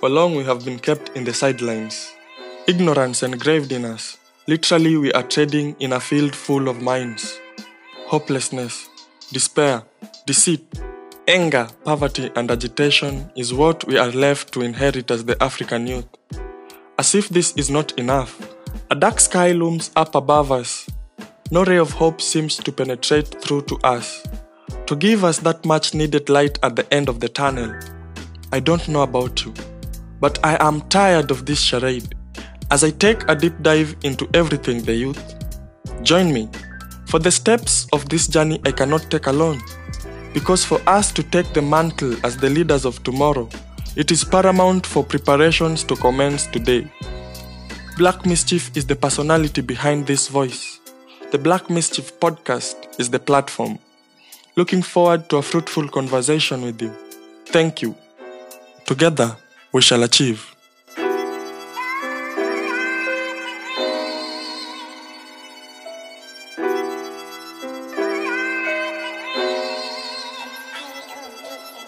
For long we have been kept in the sidelines. Ignorance engraved in us. Literally, we are treading in a field full of mines. Hopelessness, despair, deceit, anger, poverty, and agitation is what we are left to inherit as the African youth. As if this is not enough, a dark sky looms up above us. No ray of hope seems to penetrate through to us, to give us that much needed light at the end of the tunnel. I don't know about you, but I am tired of this charade. As I take a deep dive into everything the youth, join me, for the steps of this journey I cannot take alone. Because for us to take the mantle as the leaders of tomorrow, it is paramount for preparations to commence today. Black Mischief is the personality behind this voice. The Black Mischief podcast is the platform. Looking forward to a fruitful conversation with you. Thank you. Together, we shall achieve.